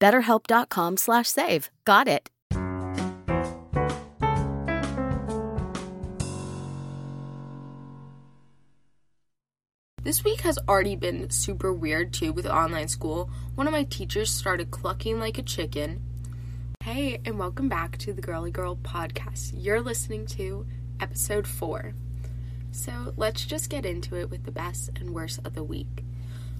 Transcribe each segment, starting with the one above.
BetterHelp.com slash save. Got it. This week has already been super weird too with online school. One of my teachers started clucking like a chicken. Hey, and welcome back to the Girly Girl podcast. You're listening to episode 4. So let's just get into it with the best and worst of the week.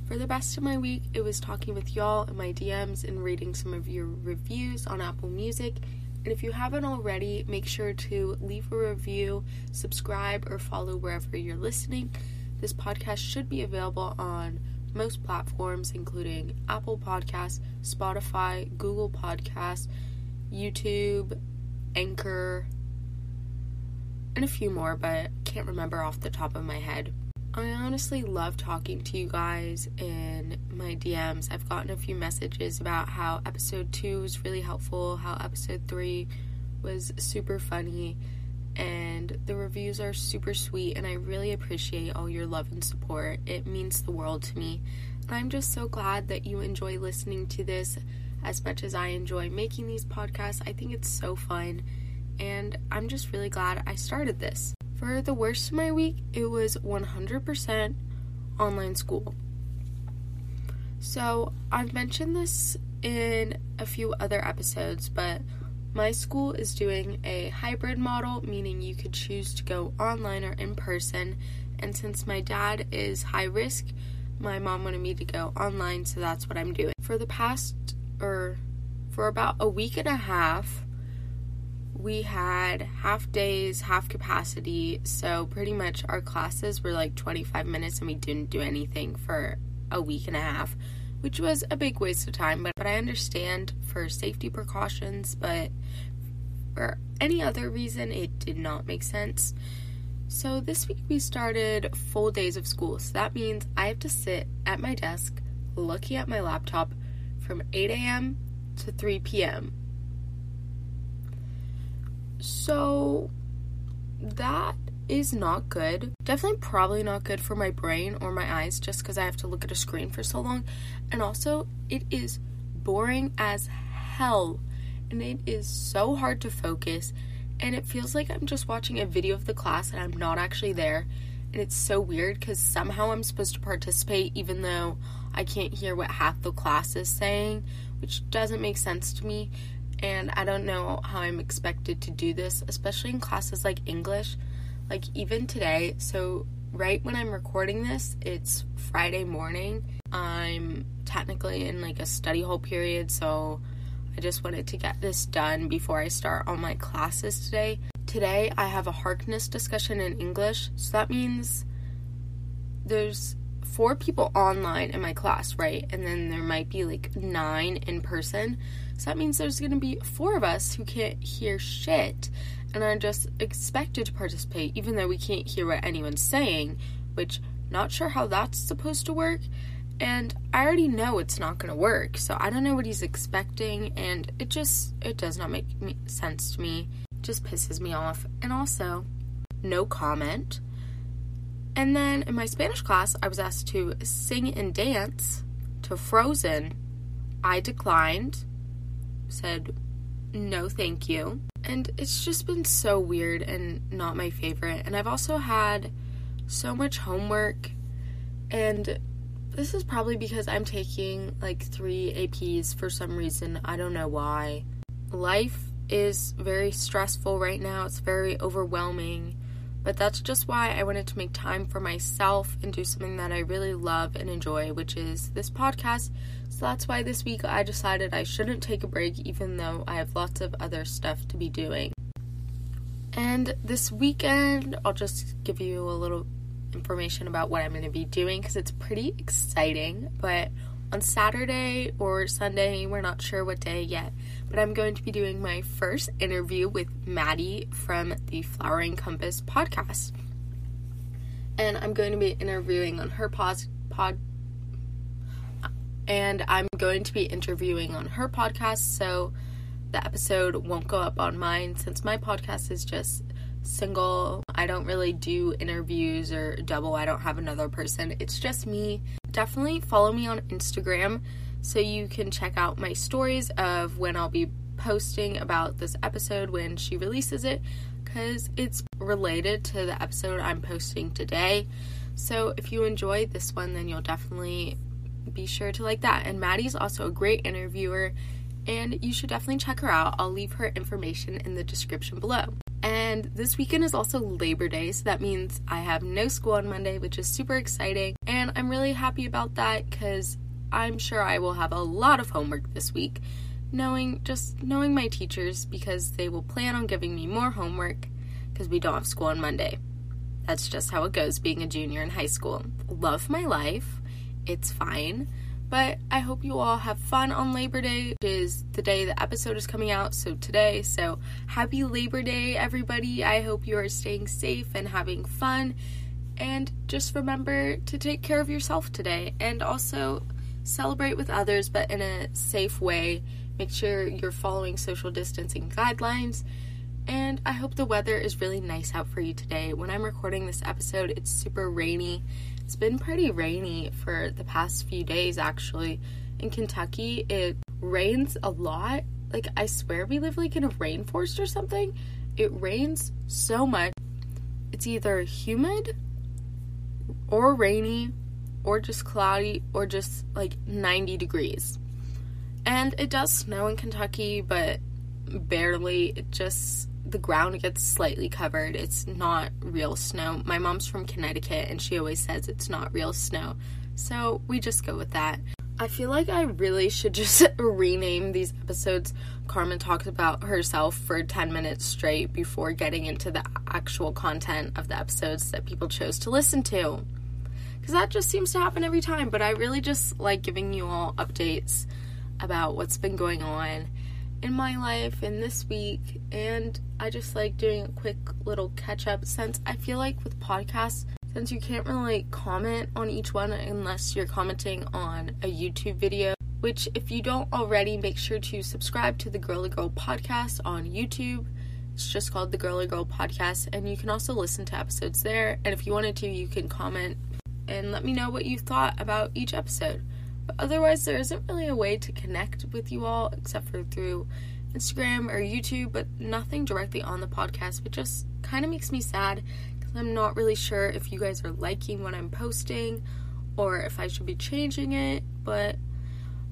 For the best of my week, it was talking with y'all in my DMs and reading some of your reviews on Apple Music. And if you haven't already, make sure to leave a review, subscribe, or follow wherever you're listening. This podcast should be available on most platforms, including Apple Podcasts, Spotify, Google Podcasts, YouTube, Anchor, and a few more, but can't remember off the top of my head. I honestly love talking to you guys in my DMs. I've gotten a few messages about how episode 2 was really helpful, how episode 3 was super funny, and the reviews are super sweet, and I really appreciate all your love and support. It means the world to me. And I'm just so glad that you enjoy listening to this as much as I enjoy making these podcasts. I think it's so fun, and I'm just really glad I started this. For the worst of my week, it was 100% online school. So, I've mentioned this in a few other episodes, but my school is doing a hybrid model, meaning you could choose to go online or in person. And since my dad is high risk, my mom wanted me to go online, so that's what I'm doing. For the past, or for about a week and a half, we had half days, half capacity. So pretty much our classes were like 25 minutes and we didn't do anything for a week and a half, which was a big waste of time. But, but I understand for safety precautions, but for any other reason, it did not make sense. So this week we started full days of school. So that means I have to sit at my desk looking at my laptop from 8 a.m. to 3 p.m. So that is not good. Definitely probably not good for my brain or my eyes just because I have to look at a screen for so long. And also, it is boring as hell. And it is so hard to focus. And it feels like I'm just watching a video of the class and I'm not actually there. And it's so weird because somehow I'm supposed to participate even though I can't hear what half the class is saying, which doesn't make sense to me and I don't know how I'm expected to do this, especially in classes like English. Like, even today, so right when I'm recording this, it's Friday morning. I'm technically in like a study hall period, so I just wanted to get this done before I start all my classes today. Today, I have a Harkness discussion in English, so that means there's four people online in my class, right? And then there might be like nine in person. So that means there's going to be four of us who can't hear shit and are just expected to participate, even though we can't hear what anyone's saying, which, not sure how that's supposed to work. And I already know it's not going to work, so I don't know what he's expecting, and it just it does not make me, sense to me. It just pisses me off. And also, no comment. And then in my Spanish class, I was asked to sing and dance to Frozen. I declined said no thank you. And it's just been so weird and not my favorite. And I've also had so much homework and this is probably because I'm taking like 3 APs for some reason. I don't know why. Life is very stressful right now. It's very overwhelming. But that's just why I wanted to make time for myself and do something that I really love and enjoy, which is this podcast. So that's why this week I decided I shouldn't take a break, even though I have lots of other stuff to be doing. And this weekend, I'll just give you a little information about what I'm going to be doing because it's pretty exciting. But on Saturday or Sunday, we're not sure what day yet, but I'm going to be doing my first interview with Maddie from the Flowering Compass podcast. And I'm going to be interviewing on her pos- pod and I'm going to be interviewing on her podcast, so the episode won't go up on mine since my podcast is just single. I don't really do interviews or double. I don't have another person. It's just me. Definitely follow me on Instagram so you can check out my stories of when I'll be posting about this episode when she releases it because it's related to the episode I'm posting today. So if you enjoy this one, then you'll definitely be sure to like that. And Maddie's also a great interviewer, and you should definitely check her out. I'll leave her information in the description below. And this weekend is also Labor Day, so that means I have no school on Monday, which is super exciting. And I'm really happy about that because I'm sure I will have a lot of homework this week. Knowing just knowing my teachers because they will plan on giving me more homework because we don't have school on Monday. That's just how it goes being a junior in high school. Love my life. It's fine. But I hope you all have fun on Labor Day, which is the day the episode is coming out, so today. So happy Labor Day, everybody. I hope you are staying safe and having fun. And just remember to take care of yourself today and also celebrate with others, but in a safe way. Make sure you're following social distancing guidelines. And I hope the weather is really nice out for you today. When I'm recording this episode, it's super rainy it's been pretty rainy for the past few days, actually. In Kentucky, it rains a lot. Like, I swear we live like in a rainforest or something. It rains so much. It's either humid or rainy or just cloudy or just like 90 degrees. And it does snow in Kentucky, but barely. It just the ground gets slightly covered. It's not real snow. My mom's from Connecticut and she always says it's not real snow. So we just go with that. I feel like I really should just rename these episodes. Carmen talks about herself for 10 minutes straight before getting into the actual content of the episodes that people chose to listen to. Because that just seems to happen every time, but I really just like giving you all updates about what's been going on in my life in this week and I just like doing a quick little catch up since I feel like with podcasts since you can't really comment on each one unless you're commenting on a YouTube video which if you don't already make sure to subscribe to the Girly Girl podcast on YouTube. It's just called the Girly Girl podcast and you can also listen to episodes there and if you wanted to you can comment and let me know what you thought about each episode but otherwise, there isn't really a way to connect with you all except for through Instagram or YouTube, but nothing directly on the podcast, which just kind of makes me sad because I'm not really sure if you guys are liking what I'm posting or if I should be changing it. But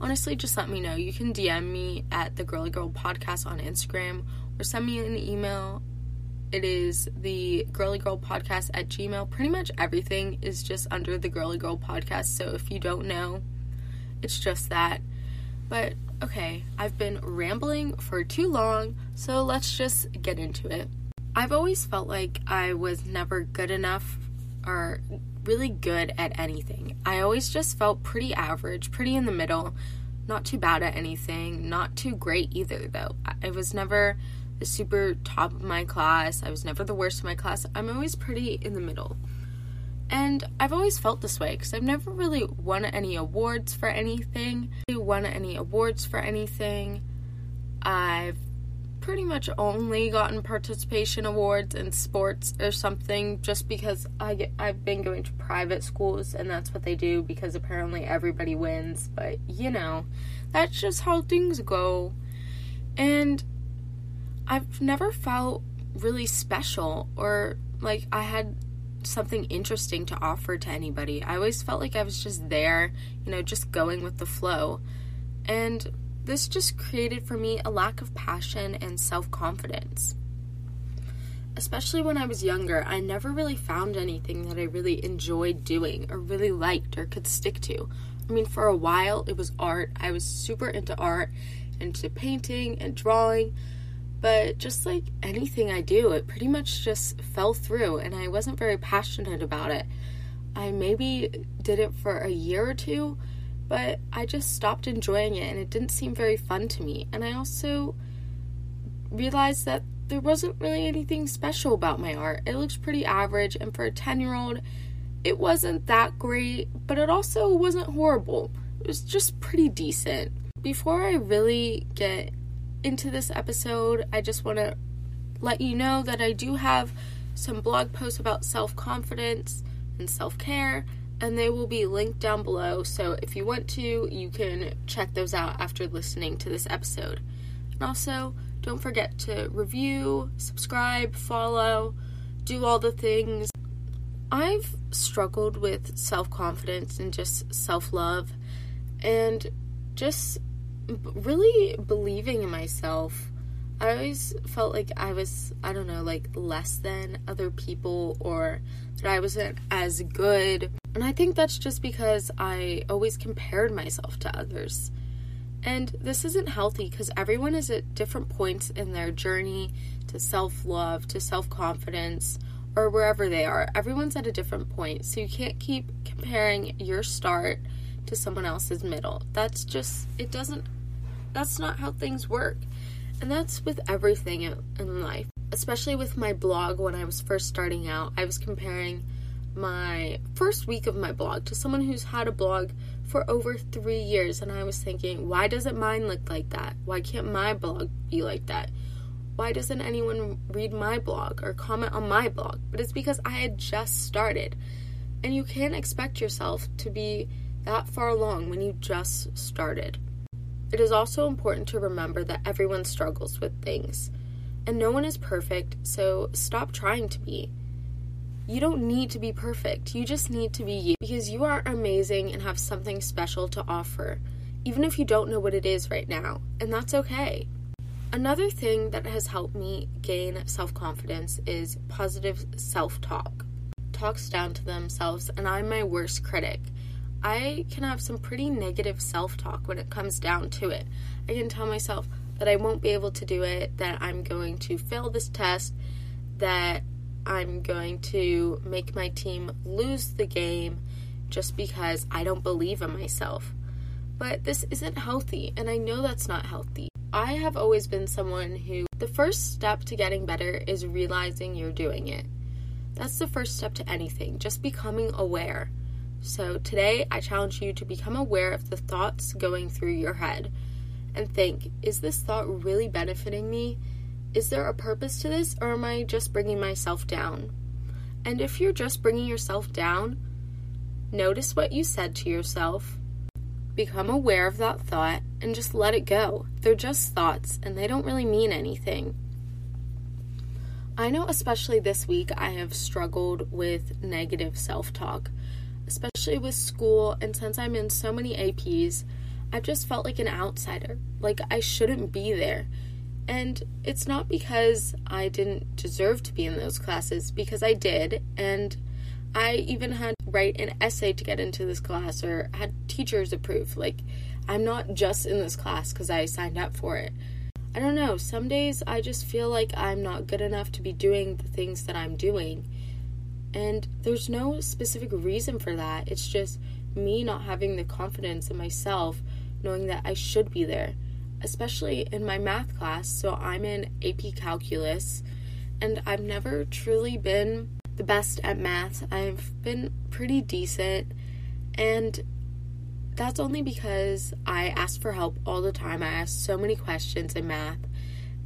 honestly, just let me know. You can DM me at the Girly Girl Podcast on Instagram or send me an email. It is the Girly Girl Podcast at Gmail. Pretty much everything is just under the Girly Girl Podcast. So if you don't know, it's just that. But okay, I've been rambling for too long, so let's just get into it. I've always felt like I was never good enough or really good at anything. I always just felt pretty average, pretty in the middle, not too bad at anything, not too great either, though. I was never the super top of my class, I was never the worst of my class. I'm always pretty in the middle. And I've always felt this way because I've never really won any awards for anything. I won any awards for anything. I've pretty much only gotten participation awards in sports or something just because I get, I've been going to private schools and that's what they do because apparently everybody wins. But you know, that's just how things go. And I've never felt really special or like I had something interesting to offer to anybody. I always felt like I was just there, you know, just going with the flow. And this just created for me a lack of passion and self confidence. Especially when I was younger, I never really found anything that I really enjoyed doing or really liked or could stick to. I mean, for a while it was art. I was super into art, into painting and drawing, but just like anything I do, it pretty much just fell through and I wasn't very passionate about it. I maybe did it for a year or two, but I just stopped enjoying it and it didn't seem very fun to me. And I also realized that there wasn't really anything special about my art. It looks pretty average, and for a 10 year old, it wasn't that great, but it also wasn't horrible. It was just pretty decent. Before I really get into this episode, I just want to let you know that I do have some blog posts about self confidence and self care, and they will be linked down below. So if you want to, you can check those out after listening to this episode. And also, don't forget to review, subscribe, follow, do all the things. I've struggled with self confidence and just self love and just really believing in myself. I always felt like I was, I don't know, like less than other people or that I wasn't as good. And I think that's just because I always compared myself to others. And this isn't healthy because everyone is at different points in their journey to self love, to self confidence, or wherever they are. Everyone's at a different point. So you can't keep comparing your start to someone else's middle. That's just, it doesn't, that's not how things work. And that's with everything in life, especially with my blog when I was first starting out. I was comparing my first week of my blog to someone who's had a blog for over three years, and I was thinking, why doesn't mine look like that? Why can't my blog be like that? Why doesn't anyone read my blog or comment on my blog? But it's because I had just started. And you can't expect yourself to be that far along when you just started. It is also important to remember that everyone struggles with things, and no one is perfect, so stop trying to be. You don't need to be perfect. You just need to be you because you are amazing and have something special to offer, even if you don't know what it is right now, and that's okay. Another thing that has helped me gain self confidence is positive self talk. Talks down to themselves, and I'm my worst critic. I can have some pretty negative self talk when it comes down to it. I can tell myself that I won't be able to do it, that I'm going to fail this test, that I'm going to make my team lose the game just because I don't believe in myself. But this isn't healthy, and I know that's not healthy. I have always been someone who the first step to getting better is realizing you're doing it. That's the first step to anything, just becoming aware. So today, I challenge you to become aware of the thoughts going through your head and think is this thought really benefiting me? Is there a purpose to this, or am I just bringing myself down? And if you're just bringing yourself down, notice what you said to yourself, become aware of that thought, and just let it go. They're just thoughts, and they don't really mean anything. I know, especially this week, I have struggled with negative self talk, especially with school, and since I'm in so many APs, I've just felt like an outsider, like I shouldn't be there. And it's not because I didn't deserve to be in those classes, because I did. And I even had to write an essay to get into this class or had teachers approve. Like, I'm not just in this class because I signed up for it. I don't know. Some days I just feel like I'm not good enough to be doing the things that I'm doing. And there's no specific reason for that. It's just me not having the confidence in myself, knowing that I should be there especially in my math class. So I'm in AP Calculus, and I've never truly been the best at math. I've been pretty decent, and that's only because I ask for help all the time. I ask so many questions in math,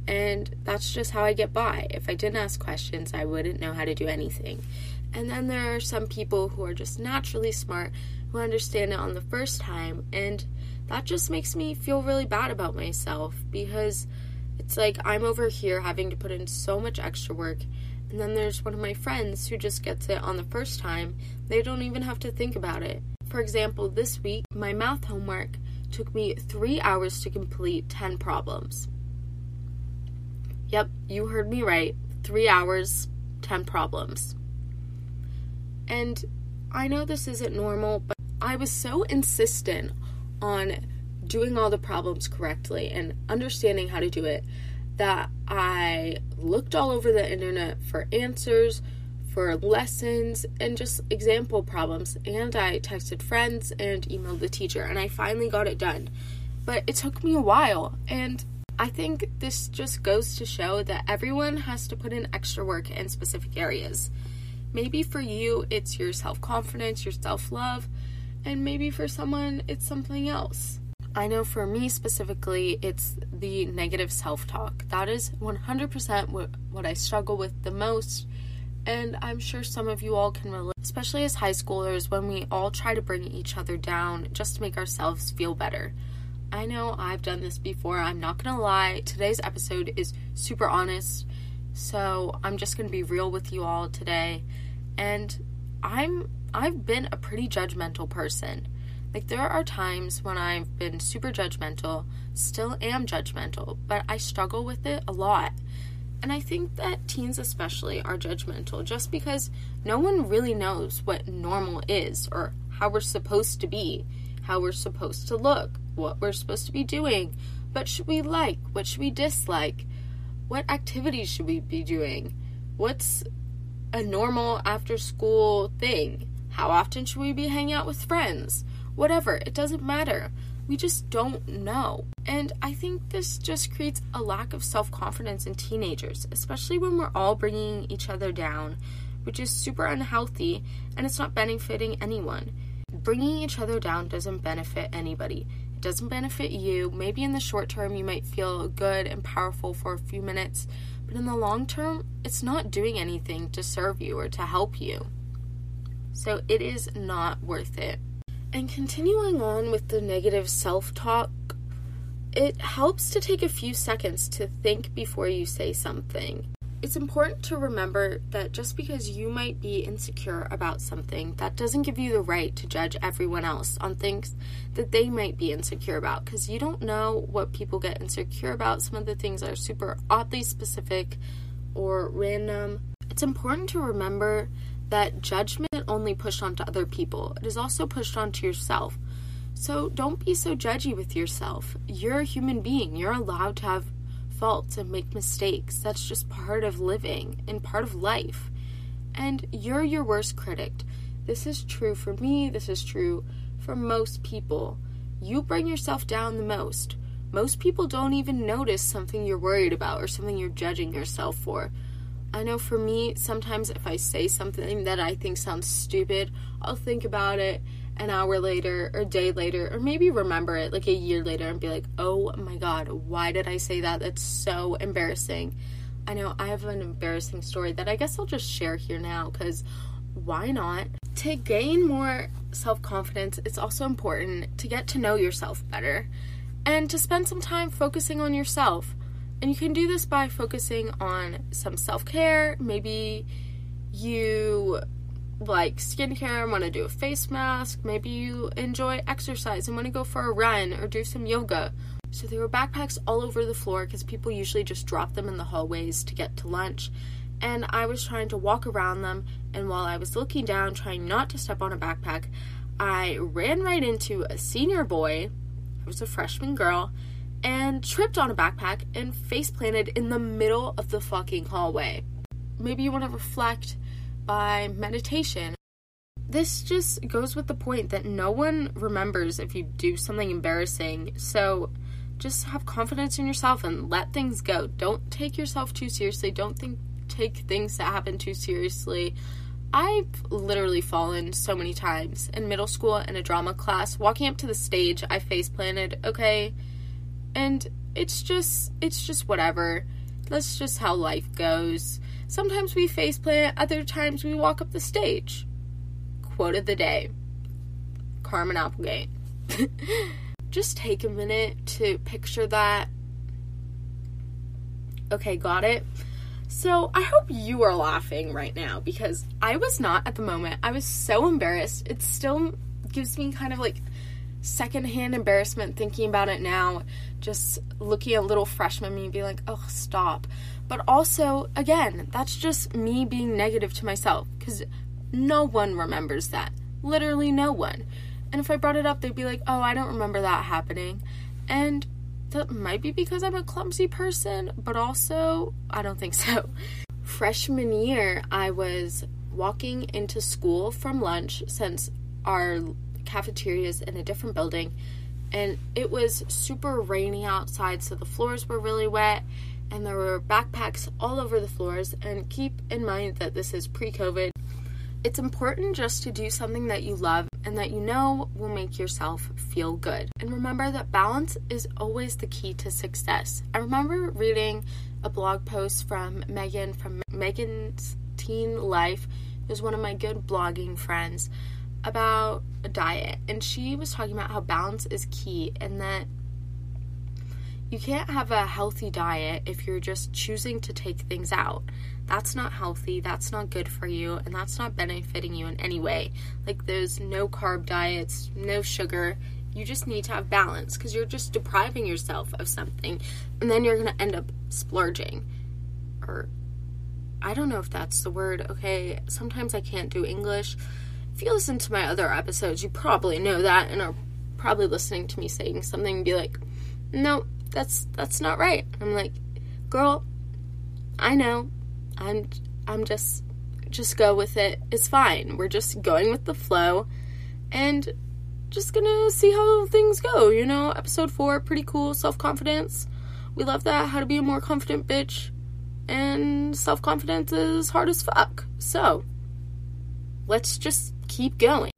and that's just how I get by. If I didn't ask questions, I wouldn't know how to do anything. And then there are some people who are just naturally smart who understand it on the first time, and that just makes me feel really bad about myself because it's like I'm over here having to put in so much extra work, and then there's one of my friends who just gets it on the first time. They don't even have to think about it. For example, this week, my math homework took me three hours to complete 10 problems. Yep, you heard me right. Three hours, 10 problems. And I know this isn't normal, but I was so insistent on doing all the problems correctly and understanding how to do it that I looked all over the internet for answers, for lessons, and just example problems. And I texted friends and emailed the teacher, and I finally got it done. But it took me a while, and I think this just goes to show that everyone has to put in extra work in specific areas. Maybe for you, it's your self confidence, your self love, and maybe for someone, it's something else. I know for me specifically, it's the negative self talk. That is 100% what, what I struggle with the most. And I'm sure some of you all can relate, especially as high schoolers, when we all try to bring each other down just to make ourselves feel better. I know I've done this before, I'm not gonna lie. Today's episode is super honest, so I'm just gonna be real with you all today. And I'm I've been a pretty judgmental person. Like, there are times when I've been super judgmental, still am judgmental, but I struggle with it a lot. And I think that teens, especially, are judgmental just because no one really knows what normal is or how we're supposed to be, how we're supposed to look, what we're supposed to be doing, what should we like, what should we dislike, what activities should we be doing, what's a normal after school thing, how often should we be hanging out with friends whatever, it doesn't matter. We just don't know. And I think this just creates a lack of self confidence in teenagers, especially when we're all bringing each other down, which is super unhealthy and it's not benefiting anyone. Bringing each other down doesn't benefit anybody. It doesn't benefit you. Maybe in the short term, you might feel good and powerful for a few minutes, but in the long term, it's not doing anything to serve you or to help you. So it is not worth it. And continuing on with the negative self talk, it helps to take a few seconds to think before you say something. It's important to remember that just because you might be insecure about something, that doesn't give you the right to judge everyone else on things that they might be insecure about because you don't know what people get insecure about. Some of the things are super oddly specific or random. It's important to remember that judgment only pushed onto other people, it is also pushed onto yourself. So don't be so judgy with yourself. You're a human being. You're allowed to have faults and make mistakes. That's just part of living and part of life. And you're your worst critic. This is true for me. This is true for most people. You bring yourself down the most. Most people don't even notice something you're worried about or something you're judging yourself for. I know for me, sometimes if I say something that I think sounds stupid, I'll think about it an hour later or a day later, or maybe remember it like a year later and be like, oh my god, why did I say that? That's so embarrassing. I know I have an embarrassing story that I guess I'll just share here now because why not? To gain more self confidence, it's also important to get to know yourself better and to spend some time focusing on yourself. And you can do this by focusing on some self care. Maybe you like skincare and want to do a face mask. Maybe you enjoy exercise and want to go for a run or do some yoga. So there were backpacks all over the floor because people usually just drop them in the hallways to get to lunch. And I was trying to walk around them, and while I was looking down, trying not to step on a backpack, I ran right into a senior boy. I was a freshman girl, and tripped on a backpack and face planted in the middle of the fucking hallway. Maybe you want to reflect by meditation. This just goes with the point that no one remembers if you do something embarrassing. So just have confidence in yourself and let things go. Don't take yourself too seriously. Don't think take things that happen too seriously. I've literally fallen so many times in middle school in a drama class. Walking up to the stage, I face planted. Okay, and it's just it's just whatever. That's just how life goes. Sometimes we faceplant, other times we walk up the stage. Quote of the day. Carmen Applegate. just take a minute to picture that. Okay, got it. So, I hope you are laughing right now because I was not at the moment. I was so embarrassed. It still gives me kind of like secondhand embarrassment thinking about it now, just looking at little freshman me and be like, oh, stop. But also, again, that's just me being negative to myself because no one remembers that. Literally no one. And if I brought it up, they'd be like, oh, I don't remember that happening. And that might be because I'm a clumsy person, but also, I don't think so. Freshman year, I was walking into school from lunch since our cafeteria is in a different building and it was super rainy outside so the floors were really wet and there were backpacks all over the floors and keep in mind that this is pre-covid it's important just to do something that you love and that you know will make yourself feel good. And remember that balance is always the key to success. I remember reading a blog post from Meghan from Meghan's Teen Life, who's one of my good blogging friends, about a diet. And she was talking about how balance is key and that you can't have a healthy diet if you're just choosing to take things out. That's not healthy, that's not good for you, and that's not benefiting you in any way. Like those no carb diets, no sugar. You just need to have balance because you're just depriving yourself of something, and then you're going to end up splurging. Or, I don't know if that's the word, okay? Sometimes I can't do English. If you listen to my other episodes, you probably know that and are probably listening to me saying something and be like, no, that's that's not right. I'm like, girl, I know. I'm I'm just just go with it. It's fine. We're just going with the flow and just gonna see how things go, you know? Episode four, pretty cool, self-confidence. We love that, how to be a more confident bitch. And self-confidence is hard as fuck. So let's just keep going.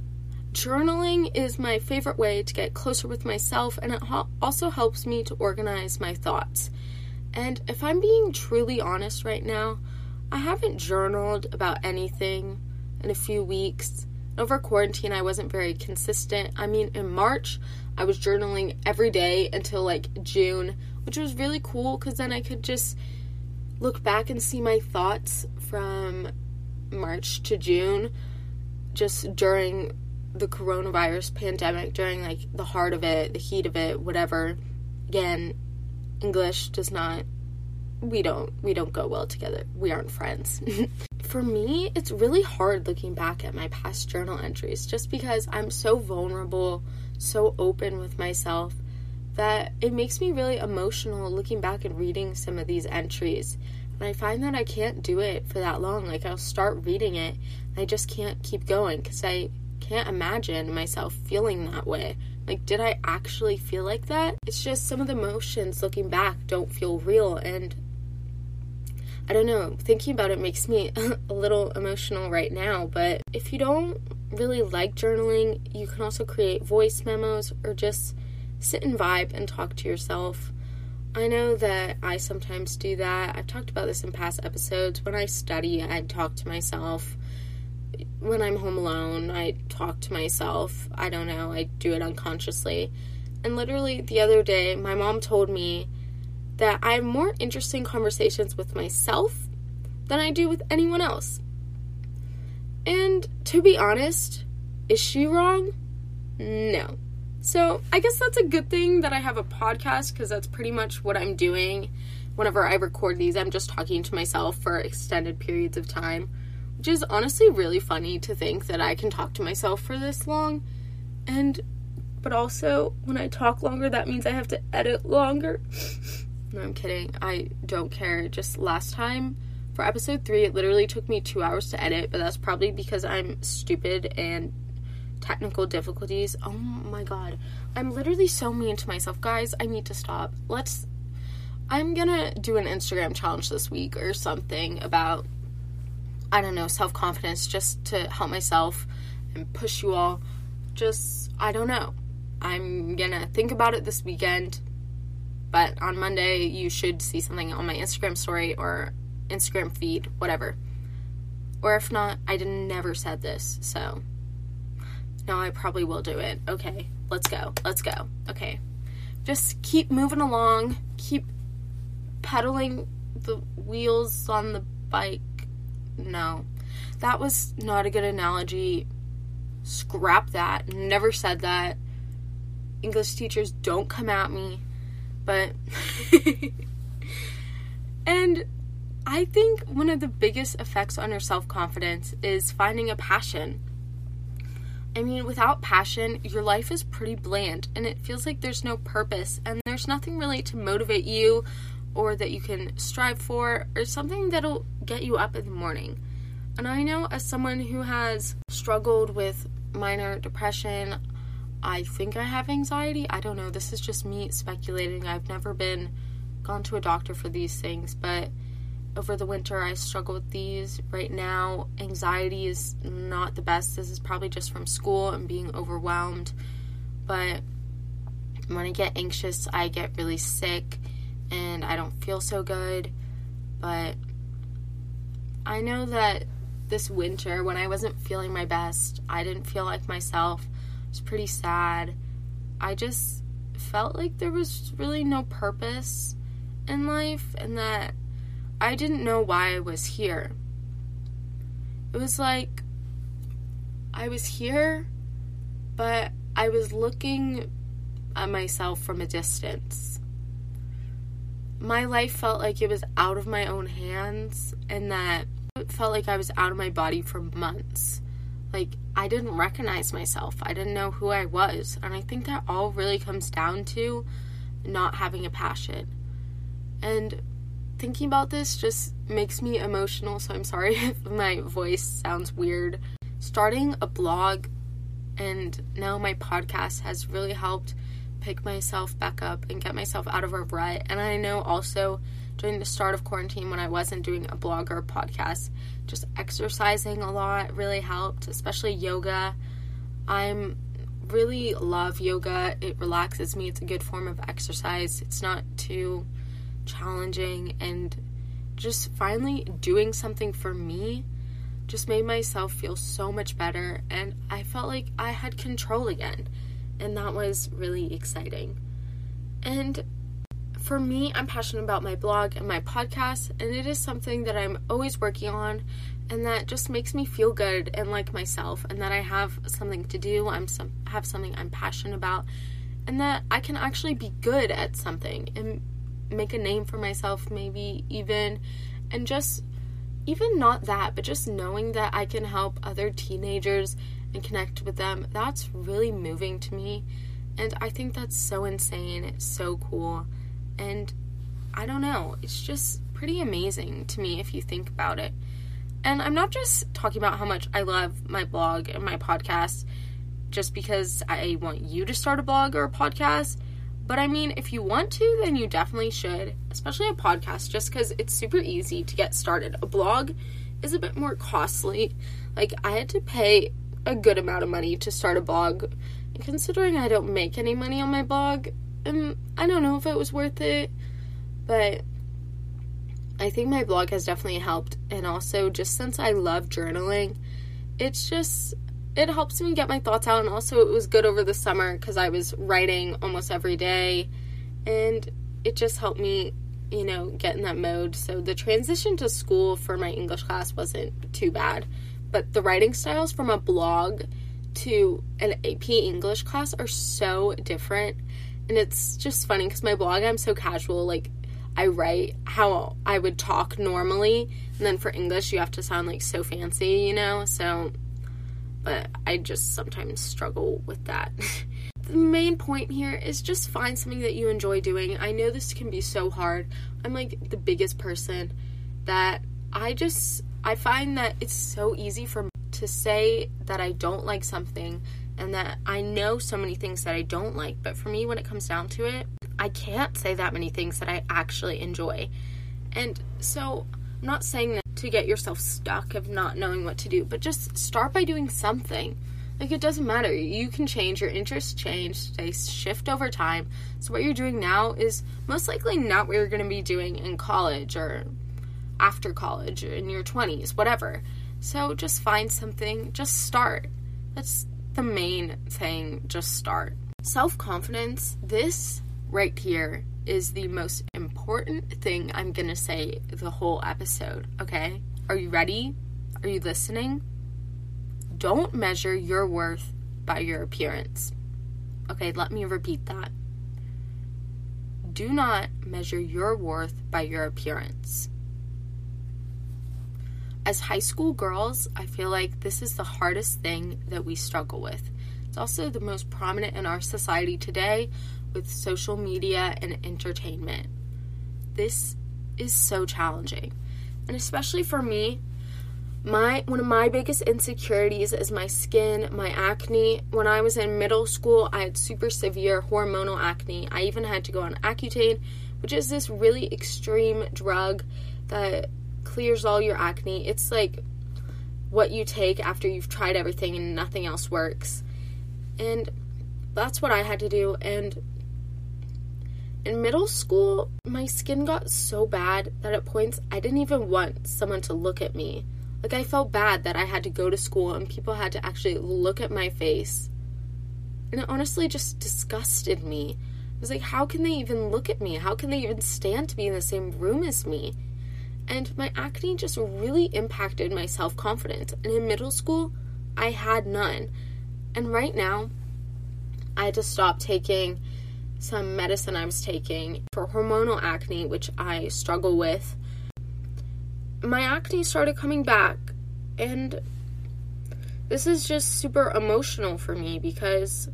Journaling is my favorite way to get closer with myself, and it also helps me to organize my thoughts. And if I'm being truly honest right now, I haven't journaled about anything in a few weeks. Over quarantine, I wasn't very consistent. I mean, in March, I was journaling every day until like June, which was really cool because then I could just look back and see my thoughts from March to June just during the coronavirus pandemic during like the heart of it, the heat of it, whatever. Again, English does not we don't we don't go well together. We aren't friends. For me, it's really hard looking back at my past journal entries just because I'm so vulnerable, so open with myself that it makes me really emotional looking back and reading some of these entries. And I find that I can't do it for that long. Like I'll start reading it, I just can't keep going cuz I can't imagine myself feeling that way. Like, did I actually feel like that? It's just some of the emotions looking back don't feel real. And I don't know, thinking about it makes me a little emotional right now. But if you don't really like journaling, you can also create voice memos or just sit and vibe and talk to yourself. I know that I sometimes do that. I've talked about this in past episodes. When I study, I talk to myself when I'm home alone, I talk to myself. I don't know, I do it unconsciously. And literally the other day, my mom told me that I have more interesting conversations with myself than I do with anyone else. And to be honest, is she wrong? No. So I guess that's a good thing that I have a podcast because that's pretty much what I'm doing. Whenever I record these, I'm just talking to myself for extended periods of time which is honestly really funny to think that I can talk to myself for this long. And, but also, when I talk longer, that means I have to edit longer. no, I'm kidding. I don't care. Just last time for episode three, it literally took me two hours to edit, but that's probably because I'm stupid and technical difficulties. Oh my god. I'm literally so mean to myself. Guys, I need to stop. Let's. I'm gonna do an Instagram challenge this week or something about I don't know, self confidence just to help myself and push you all. Just, I don't know. I'm gonna think about it this weekend, but on Monday, you should see something on my Instagram story or Instagram feed, whatever. Or if not, I never said this, so no, I probably will do it. Okay, let's go. Let's go. Okay. Just keep moving along, keep pedaling the wheels on the bike no. That was not a good analogy. Scrap that. Never said that. English teachers, don't come at me. But. and I think one of the biggest effects on your self confidence is finding a passion. I mean, without passion, your life is pretty bland and it feels like there's no purpose and there's nothing really to motivate you or that you can strive for or something that'll get you up in the morning. And I know as someone who has struggled with minor depression, I think I have anxiety. I don't know. This is just me speculating. I've never been gone to a doctor for these things, but over the winter I struggle with these. Right now, anxiety is not the best. This is probably just from school and being overwhelmed. But when I get anxious, I get really sick and I don't feel so good. But I know that this winter, when I wasn't feeling my best, I didn't feel like myself. I was pretty sad. I just felt like there was really no purpose in life and that I didn't know why I was here. It was like I was here, but I was looking at myself from a distance. My life felt like it was out of my own hands, and that it felt like I was out of my body for months. Like, I didn't recognize myself, I didn't know who I was. And I think that all really comes down to not having a passion. And thinking about this just makes me emotional, so I'm sorry if my voice sounds weird. Starting a blog and now my podcast has really helped pick myself back up and get myself out of a rut. And I know also during the start of quarantine when I wasn't doing a blog or a podcast, just exercising a lot really helped, especially yoga. I'm really love yoga. It relaxes me. It's a good form of exercise. It's not too challenging and just finally doing something for me just made myself feel so much better and I felt like I had control again and that was really exciting. And for me, I'm passionate about my blog and my podcast and it is something that I'm always working on and that just makes me feel good and like myself and that I have something to do, I'm some have something I'm passionate about and that I can actually be good at something and make a name for myself, maybe even, and just even not that, but just knowing that I can help other teenagers and connect with them, that's really moving to me. And I think that's so insane. It's so cool. And I don't know, it's just pretty amazing to me if you think about it. And I'm not just talking about how much I love my blog and my podcast just because I want you to start a blog or a podcast. But I mean, if you want to, then you definitely should, especially a podcast, just because it's super easy to get started. A blog is a bit more costly. Like, I had to pay a good amount of money to start a blog. And considering I don't make any money on my blog, um, I don't know if it was worth it. But I think my blog has definitely helped. And also, just since I love journaling, it's just it helps me get my thoughts out and also it was good over the summer because i was writing almost every day and it just helped me you know get in that mode. So the transition to school for my english class wasn't too bad but the writing styles from a blog to an ap english class are so different and it's just funny because my blog i'm so casual like i write how i would talk normally and then for english you have to sound like so fancy you know? So but I just sometimes struggle with that. the main point here is just find something that you enjoy doing. I know this can be so hard. I'm like the biggest person that I just I find that it's so easy for me to say that I don't like something and that I know so many things that I don't like, but for me when it comes down to it, I can't say that many things that I actually enjoy. And so I'm not saying that to get yourself stuck of not knowing what to do, but just start by doing something. Like it doesn't matter. You can change your interests change, they shift over time. So what you're doing now is most likely not what you're going to be doing in college or after college in your 20s, whatever. So just find something, just start. That's the main thing, just start. Self-confidence, this right here is the most important thing I'm gonna say the whole episode, okay? Are you ready? Are you listening? Don't measure your worth by your appearance, Okay, let me repeat that. Do not measure your worth by your appearance. As high school girls, I feel like this is the hardest thing that we struggle with. It's also the most prominent in our society today with social media and entertainment. This is so challenging. And especially for me, my one of my biggest insecurities is my skin, my acne. When I was in middle school, I had super severe hormonal acne. I even had to go on Accutane, which is this really extreme drug that clears all your acne. It's like what you take after you've tried everything and nothing else works. And that's what I had to do and in middle school, my skin got so bad that at points I didn't even want someone to look at me. Like, I felt bad that I had to go to school and people had to actually look at my face. And it honestly just disgusted me. I was like, how can they even look at me? How can they even stand to be in the same room as me? And my acne just really impacted my self confidence. And in middle school, I had none. And right now, I had to stop taking some medicine I was taking for hormonal acne, which I struggle with. My acne started coming back, and this is just super emotional for me because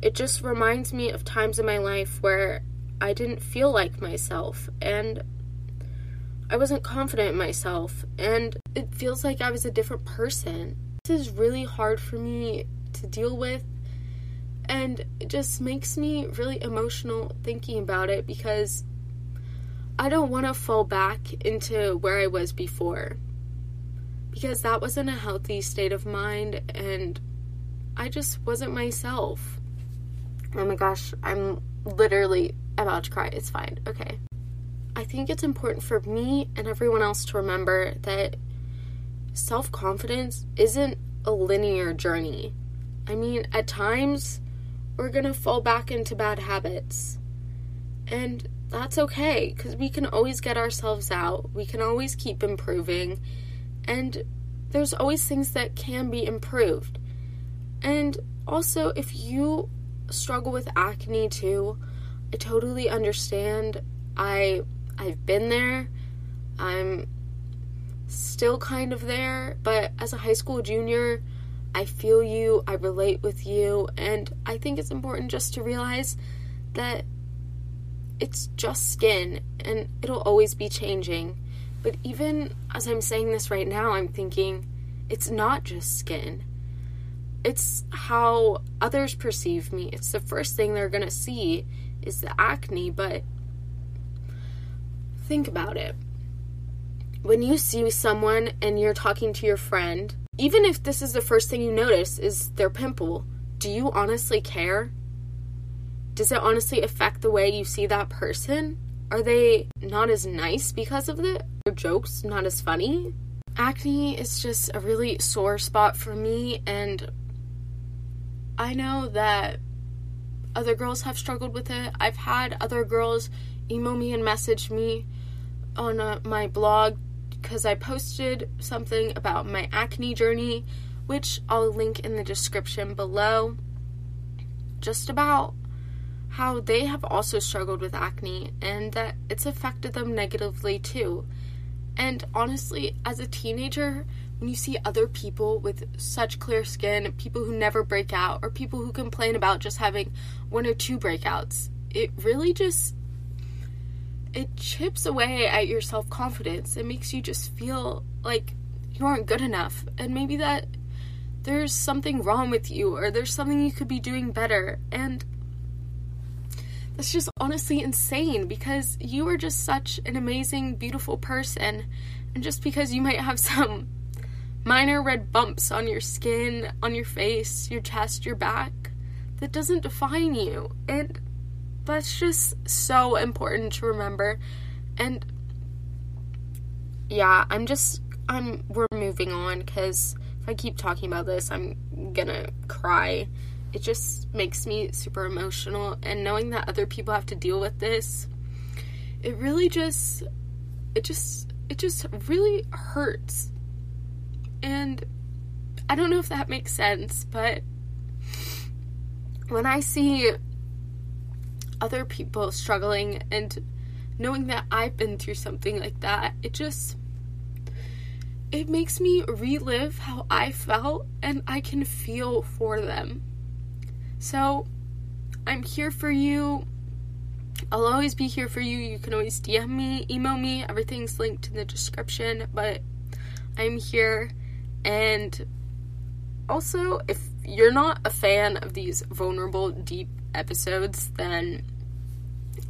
it just reminds me of times in my life where I didn't feel like myself and I wasn't confident in myself, and it feels like I was a different person. This is really hard for me to deal with and it just makes me really emotional thinking about it because I don't want to fall back into where I was before. Because that wasn't a healthy state of mind and I just wasn't myself. Oh my gosh, I'm literally about to cry. It's fine. Okay. I think it's important for me and everyone else to remember that self confidence isn't a linear journey. I mean, at times, we're going to fall back into bad habits. And that's okay because we can always get ourselves out. We can always keep improving. And there's always things that can be improved. And also, if you struggle with acne too, I totally understand. I I've been there. I'm still kind of there, but as a high school junior, I feel you, I relate with you, and I think it's important just to realize that it's just skin and it'll always be changing. But even as I'm saying this right now, I'm thinking it's not just skin. It's how others perceive me. It's the first thing they're going to see is the acne, but think about it. When you see someone and you're talking to your friend even if this is the first thing you notice is their pimple, do you honestly care? Does it honestly affect the way you see that person? Are they not as nice because of it? Are jokes not as funny? Acne is just a really sore spot for me, and I know that other girls have struggled with it. I've had other girls email me and message me on uh, my blog because I posted something about my acne journey, which I'll link in the description below, just about how they have also struggled with acne and that it's affected them negatively too. And honestly, as a teenager, when you see other people with such clear skin, people who never break out, or people who complain about just having one or two breakouts, it really just it chips away at your self confidence. It makes you just feel like you aren't good enough. And maybe that there's something wrong with you or there's something you could be doing better. And that's just honestly insane because you are just such an amazing, beautiful person. And just because you might have some minor red bumps on your skin, on your face, your chest, your back, that doesn't define you. And that's just so important to remember. And yeah, I'm just I'm we're moving on cuz if I keep talking about this, I'm going to cry. It just makes me super emotional and knowing that other people have to deal with this, it really just it just it just really hurts. And I don't know if that makes sense, but when I see other people struggling and knowing that I've been through something like that, it just it makes me relive how I felt and I can feel for them. So, I'm here for you. I'll always be here for you. You can always DM me, email me, everything's linked in the description, but I'm here. And also, if you're not a fan of these vulnerable, deep episodes, then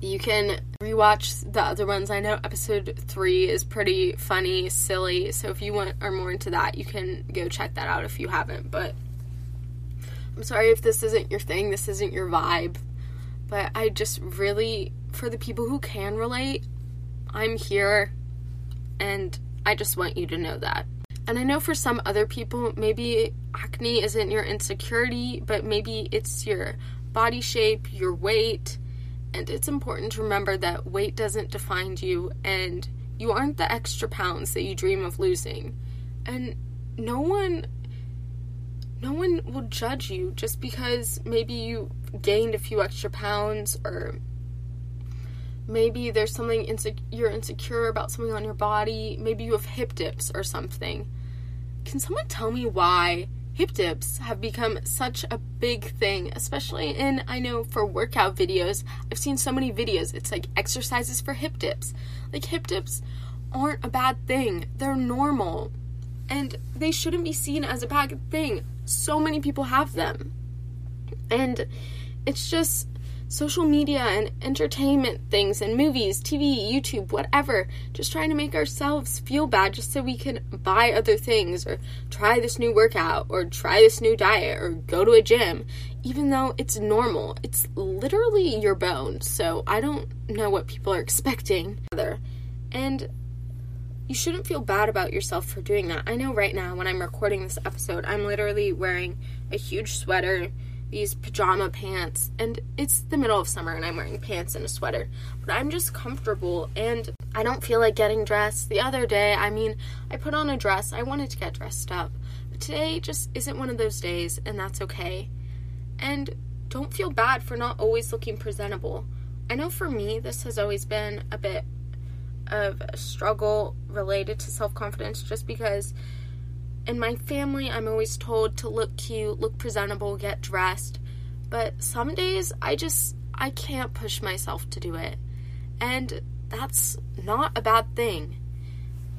you can rewatch the other ones. I know episode three is pretty funny, silly. So if you want are more into that, you can go check that out if you haven't. But I'm sorry if this isn't your thing, this isn't your vibe. But I just really, for the people who can relate, I'm here and I just want you to know that. And I know for some other people, maybe acne isn't your insecurity, but maybe it's your body shape, your weight and it's important to remember that weight doesn't define you and you aren't the extra pounds that you dream of losing. And no one no one will judge you just because maybe you gained a few extra pounds or maybe there's something insecure you're insecure about something on your body, maybe you have hip dips or something. Can someone tell me why hip dips have become such a big thing, especially in, I know, for workout videos. I've seen so many videos. It's like exercises for hip dips. Like, hip dips aren't a bad thing, they're normal. And they shouldn't be seen as a bad thing. So many people have them. And it's just social media and entertainment things and movies, TV, YouTube, whatever, just trying to make ourselves feel bad just so we can buy other things or try this new workout or try this new diet or go to a gym, even though it's normal. It's literally your bones, so I don't know what people are expecting. And you shouldn't feel bad about yourself for doing that. I know right now when I'm recording this episode, I'm literally wearing a huge sweater these pajama pants and it's the middle of summer and I'm wearing pants and a sweater but I'm just comfortable and I don't feel like getting dressed. The other day I mean I put on a dress I wanted to get dressed up but today just isn't one of those days and that's okay. And don't feel bad for not always looking presentable. I know for me this has always been a bit of a struggle related to self-confidence just because in my family, I'm always told to look cute, look presentable, get dressed. But some days I just I can't push myself to do it. And that's not a bad thing.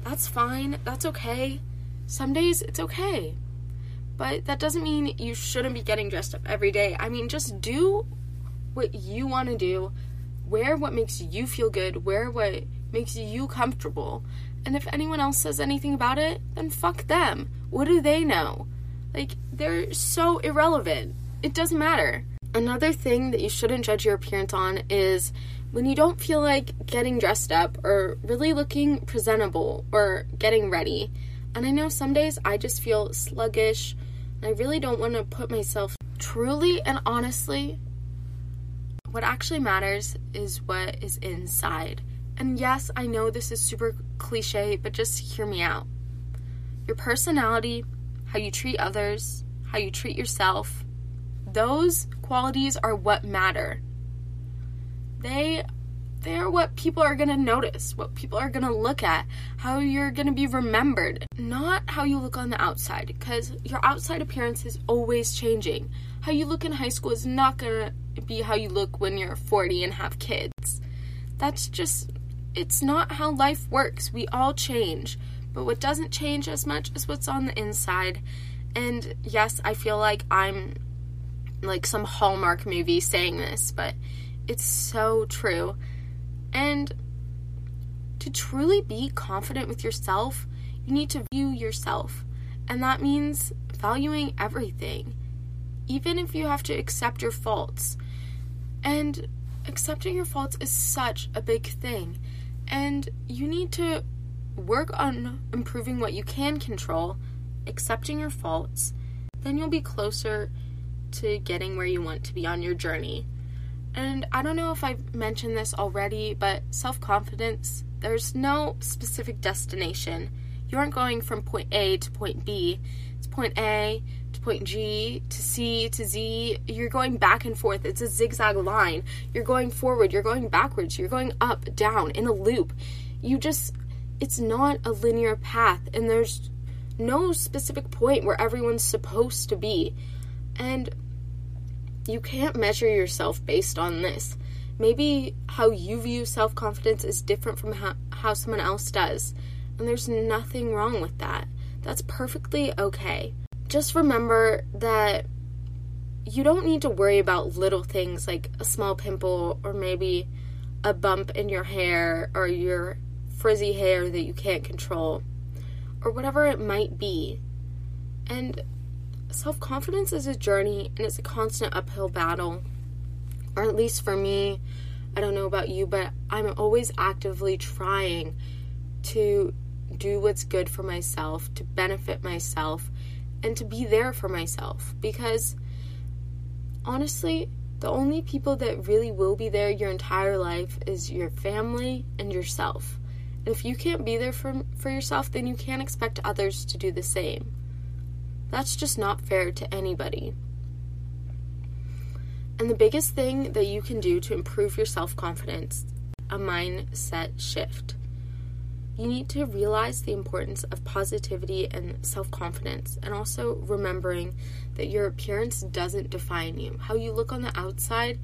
That's fine. That's okay. Some days it's okay. But that doesn't mean you shouldn't be getting dressed up every day. I mean, just do what you want to do. Wear what makes you feel good. Wear what makes you comfortable. And if anyone else says anything about it, then fuck them. What do they know? Like, they're so irrelevant. It doesn't matter. Another thing that you shouldn't judge your appearance on is when you don't feel like getting dressed up or really looking presentable or getting ready. And I know some days I just feel sluggish and I really don't want to put myself truly and honestly. What actually matters is what is inside. And yes, I know this is super cliche, but just hear me out. Your personality, how you treat others, how you treat yourself, those qualities are what matter. They they're what people are going to notice, what people are going to look at, how you're going to be remembered, not how you look on the outside because your outside appearance is always changing. How you look in high school is not going to be how you look when you're 40 and have kids. That's just it's not how life works. We all change. But what doesn't change as much is what's on the inside. And yes, I feel like I'm like some Hallmark movie saying this, but it's so true. And to truly be confident with yourself, you need to view yourself. And that means valuing everything, even if you have to accept your faults. And accepting your faults is such a big thing. And you need to work on improving what you can control, accepting your faults, then you'll be closer to getting where you want to be on your journey. And I don't know if I've mentioned this already, but self confidence, there's no specific destination. You aren't going from point A to point B. It's point A to point G to C to Z. You're going back and forth. It's a zigzag line. You're going forward, you're going backwards, you're going up, down, in a loop. You just, it's not a linear path, and there's no specific point where everyone's supposed to be. And you can't measure yourself based on this. Maybe how you view self confidence is different from how, how someone else does. And there's nothing wrong with that. That's perfectly okay. Just remember that you don't need to worry about little things like a small pimple or maybe a bump in your hair or your frizzy hair that you can't control or whatever it might be. And self confidence is a journey and it's a constant uphill battle. Or at least for me, I don't know about you, but I'm always actively trying to do what's good for myself, to benefit myself, and to be there for myself. Because honestly, the only people that really will be there your entire life is your family and yourself. And if you can't be there for, for yourself, then you can't expect others to do the same. That's just not fair to anybody. And the biggest thing that you can do to improve your self confidence, a mindset shift. You need to realize the importance of positivity and self confidence, and also remembering that your appearance doesn't define you. How you look on the outside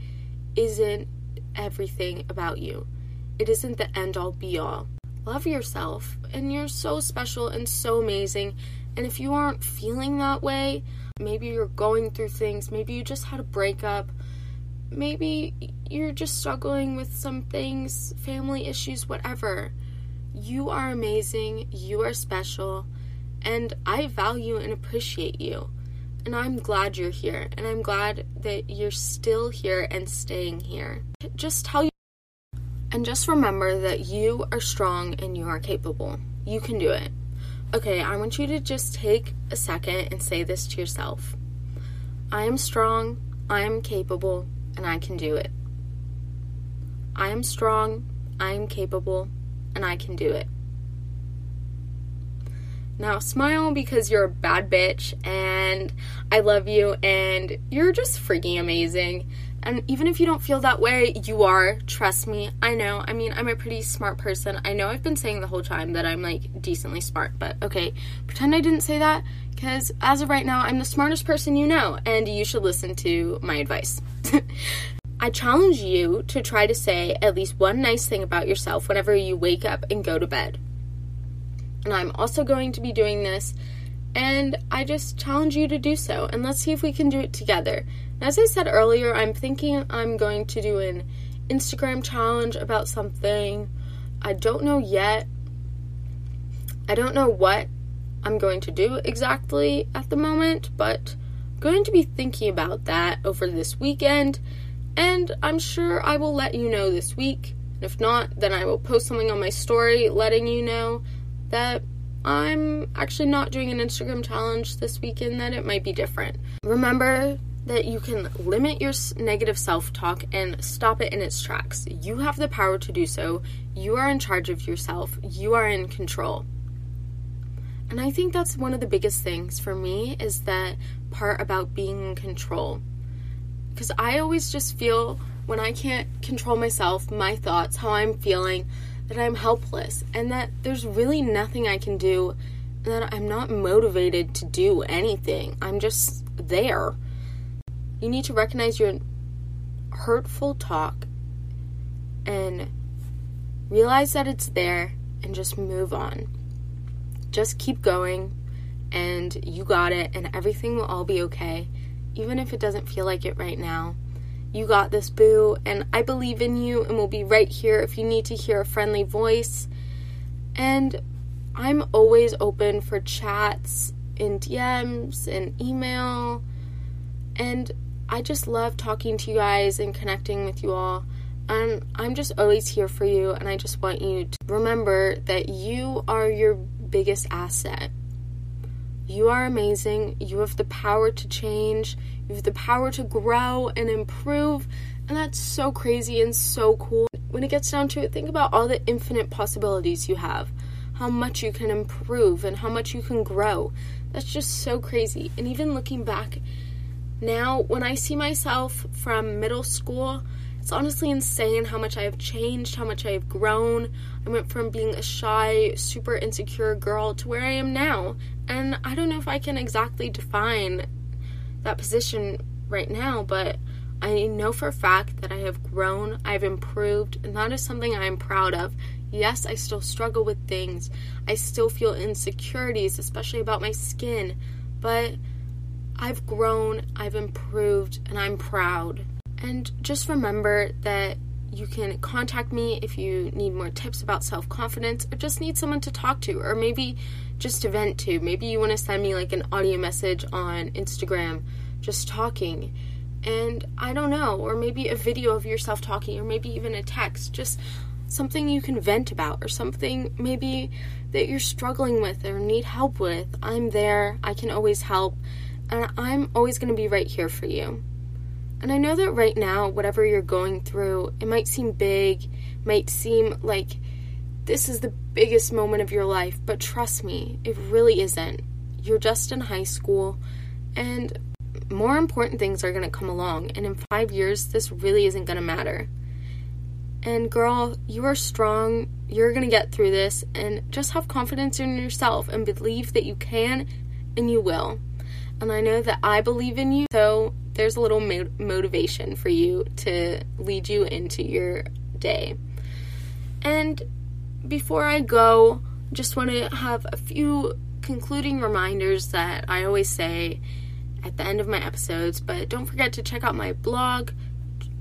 isn't everything about you, it isn't the end all be all. Love yourself, and you're so special and so amazing. And if you aren't feeling that way, maybe you're going through things, maybe you just had a breakup, maybe you're just struggling with some things, family issues, whatever. You are amazing, you are special, and I value and appreciate you. And I'm glad you're here, and I'm glad that you're still here and staying here. Just tell you, and just remember that you are strong and you are capable. You can do it. Okay, I want you to just take a second and say this to yourself I am strong, I am capable, and I can do it. I am strong, I am capable, and I can do it. Now smile because you're a bad bitch and I love you and you're just freaking amazing. And even if you don't feel that way, you are. Trust me. I know. I mean, I'm a pretty smart person. I know I've been saying the whole time that I'm like decently smart, but okay, pretend I didn't say that because as of right now, I'm the smartest person you know and you should listen to my advice. I challenge you to try to say at least one nice thing about yourself whenever you wake up and go to bed. And I'm also going to be doing this, and I just challenge you to do so. And let's see if we can do it together. As I said earlier, I'm thinking I'm going to do an Instagram challenge about something. I don't know yet. I don't know what I'm going to do exactly at the moment, but I'm going to be thinking about that over this weekend and I'm sure I will let you know this week. If not, then I will post something on my story letting you know that I'm actually not doing an Instagram challenge this weekend, that it might be different. Remember that you can limit your negative self talk and stop it in its tracks. You have the power to do so. You are in charge of yourself, you are in control. And I think that's one of the biggest things for me is that part about being in control. Because I always just feel when I can't control myself, my thoughts, how I'm feeling, that I'm helpless and that there's really nothing I can do and that I'm not motivated to do anything. I'm just there. You need to recognize your hurtful talk and realize that it's there and just move on. Just keep going and you got it and everything will all be okay even if it doesn't feel like it right now. You got this, boo, and I believe in you and we'll be right here if you need to hear a friendly voice. And I'm always open for chats in DMs and email. And I just love talking to you guys and connecting with you all. And I'm just always here for you. And I just want you to remember that you are your biggest asset. You are amazing. You have the power to change. You have the power to grow and improve. And that's so crazy and so cool. When it gets down to it, think about all the infinite possibilities you have. how much you can improve and how much you can grow. That's just so crazy. And even looking back now, when I see myself from middle school, it's honestly insane how much I have changed, how much I have grown. I went from being a shy, super insecure girl to where I am now. And I don't know if I can exactly define that position right now, but I know for a fact that I have grown, I've improved, and that is something I am proud of. Yes, I still struggle with things. I still feel insecurities, especially about my skin, but I've grown, I've improved, and I'm proud. And just remember that you can contact me if you need more tips about self confidence or just need someone to talk to, or maybe just to vent to. Maybe you want to send me like an audio message on Instagram, just talking. And I don't know, or maybe a video of yourself talking, or maybe even a text. Just something you can vent about, or something maybe that you're struggling with or need help with. I'm there, I can always help, and I'm always going to be right here for you. And I know that right now, whatever you're going through, it might seem big, might seem like this is the biggest moment of your life, but trust me, it really isn't. You're just in high school, and more important things are going to come along. And in five years, this really isn't going to matter. And girl, you are strong. You're going to get through this. And just have confidence in yourself and believe that you can and you will. And I know that I believe in you. So there's a little mo- motivation for you to lead you into your day. And before I go, just want to have a few concluding reminders that I always say at the end of my episodes. But don't forget to check out my blog,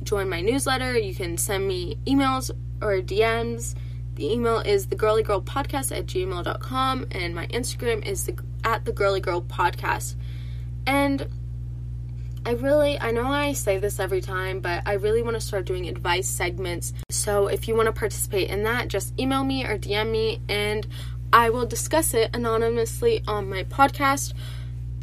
join my newsletter. You can send me emails or DMs. The email is the girly girl podcast at gmail.com and my Instagram is the, at the girly girl podcast. And I really, I know I say this every time, but I really want to start doing advice segments. So if you want to participate in that, just email me or DM me and I will discuss it anonymously on my podcast.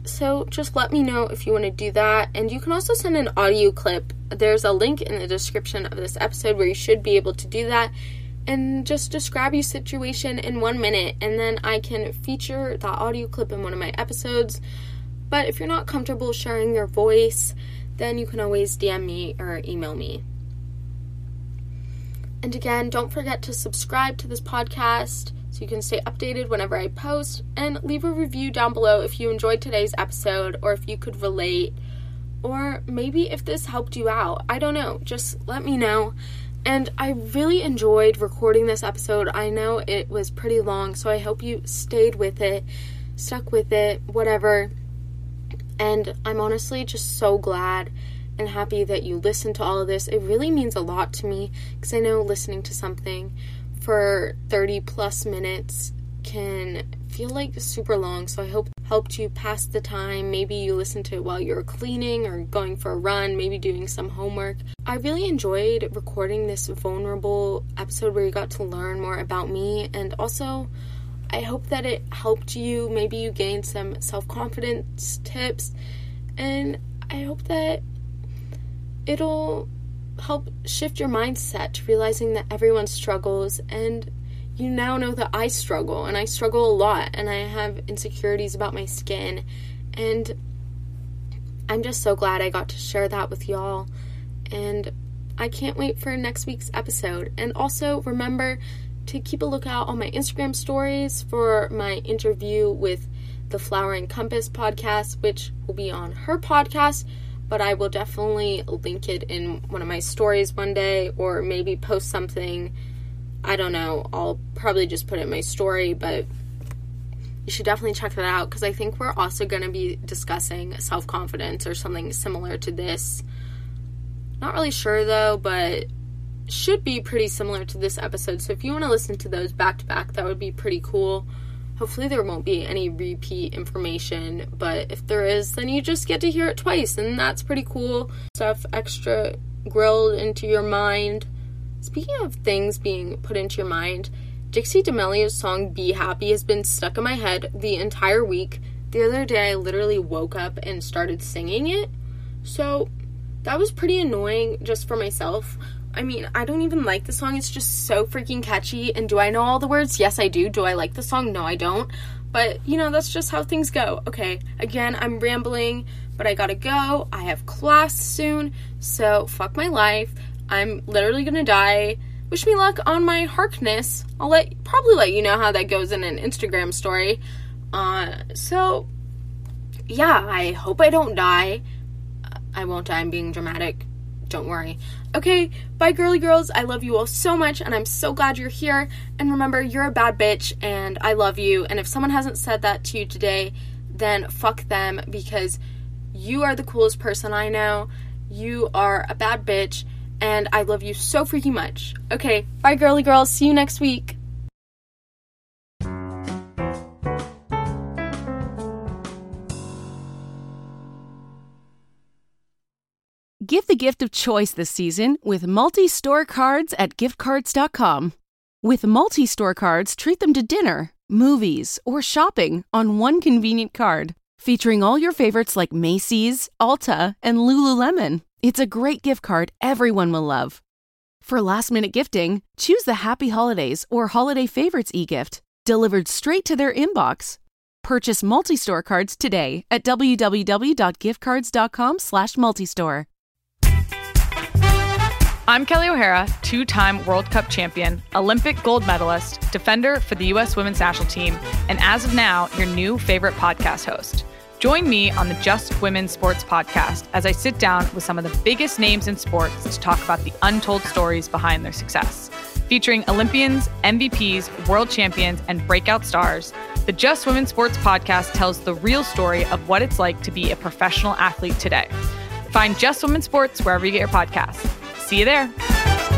So just let me know if you want to do that. And you can also send an audio clip. There's a link in the description of this episode where you should be able to do that. And just describe your situation in one minute, and then I can feature that audio clip in one of my episodes. But if you're not comfortable sharing your voice, then you can always DM me or email me. And again, don't forget to subscribe to this podcast so you can stay updated whenever I post and leave a review down below if you enjoyed today's episode or if you could relate or maybe if this helped you out. I don't know. Just let me know. And I really enjoyed recording this episode. I know it was pretty long, so I hope you stayed with it, stuck with it, whatever. And I'm honestly just so glad and happy that you listened to all of this. It really means a lot to me because I know listening to something for 30 plus minutes can feel like super long. So I hope helped you pass the time. Maybe you listened to it while you were cleaning or going for a run, maybe doing some homework. I really enjoyed recording this vulnerable episode where you got to learn more about me and also I hope that it helped you. Maybe you gained some self confidence tips. And I hope that it'll help shift your mindset to realizing that everyone struggles. And you now know that I struggle, and I struggle a lot, and I have insecurities about my skin. And I'm just so glad I got to share that with y'all. And I can't wait for next week's episode. And also remember to keep a lookout on my Instagram stories for my interview with the Flowering Compass podcast, which will be on her podcast, but I will definitely link it in one of my stories one day or maybe post something. I don't know. I'll probably just put it in my story, but you should definitely check that out because I think we're also going to be discussing self confidence or something similar to this. Not really sure though, but should be pretty similar to this episode. So if you want to listen to those back to back, that would be pretty cool. Hopefully, there won't be any repeat information, but if there is, then you just get to hear it twice, and that's pretty cool. Stuff extra grilled into your mind. Speaking of things being put into your mind, Dixie D'Amelio's song Be Happy has been stuck in my head the entire week. The other day, I literally woke up and started singing it. So that was pretty annoying just for myself. I mean, I don't even like the song. It's just so freaking catchy. And do I know all the words? Yes, I do. Do I like the song? No, I don't. But, you know, that's just how things go. Okay, again, I'm rambling, but I gotta go. I have class soon, so fuck my life. I'm literally gonna die. Wish me luck on my Harkness. I'll let probably let you know how that goes in an Instagram story. Uh, so yeah, I hope I don't die. I won't die. I'm being dramatic. Don't worry. Okay, bye, girly girls. I love you all so much, and I'm so glad you're here. And remember, you're a bad bitch, and I love you. And if someone hasn't said that to you today, then fuck them because you are the coolest person I know. You are a bad bitch, and I love you so freaking much. Okay, bye, girly girls. See you next week. Gift of choice this season with multi store cards at giftcards.com. With multi store cards, treat them to dinner, movies, or shopping on one convenient card. Featuring all your favorites like Macy's, Ulta, and Lululemon. It's a great gift card everyone will love. For last minute gifting, choose the Happy Holidays or Holiday Favorites e gift, delivered straight to their inbox. Purchase multi store cards today at www.giftcards.com slash multistore. I'm Kelly O'Hara, two time World Cup champion, Olympic gold medalist, defender for the U.S. women's national team, and as of now, your new favorite podcast host. Join me on the Just Women Sports podcast as I sit down with some of the biggest names in sports to talk about the untold stories behind their success. Featuring Olympians, MVPs, world champions, and breakout stars, the Just Women Sports podcast tells the real story of what it's like to be a professional athlete today. Find Just Women Sports wherever you get your podcasts. See you there.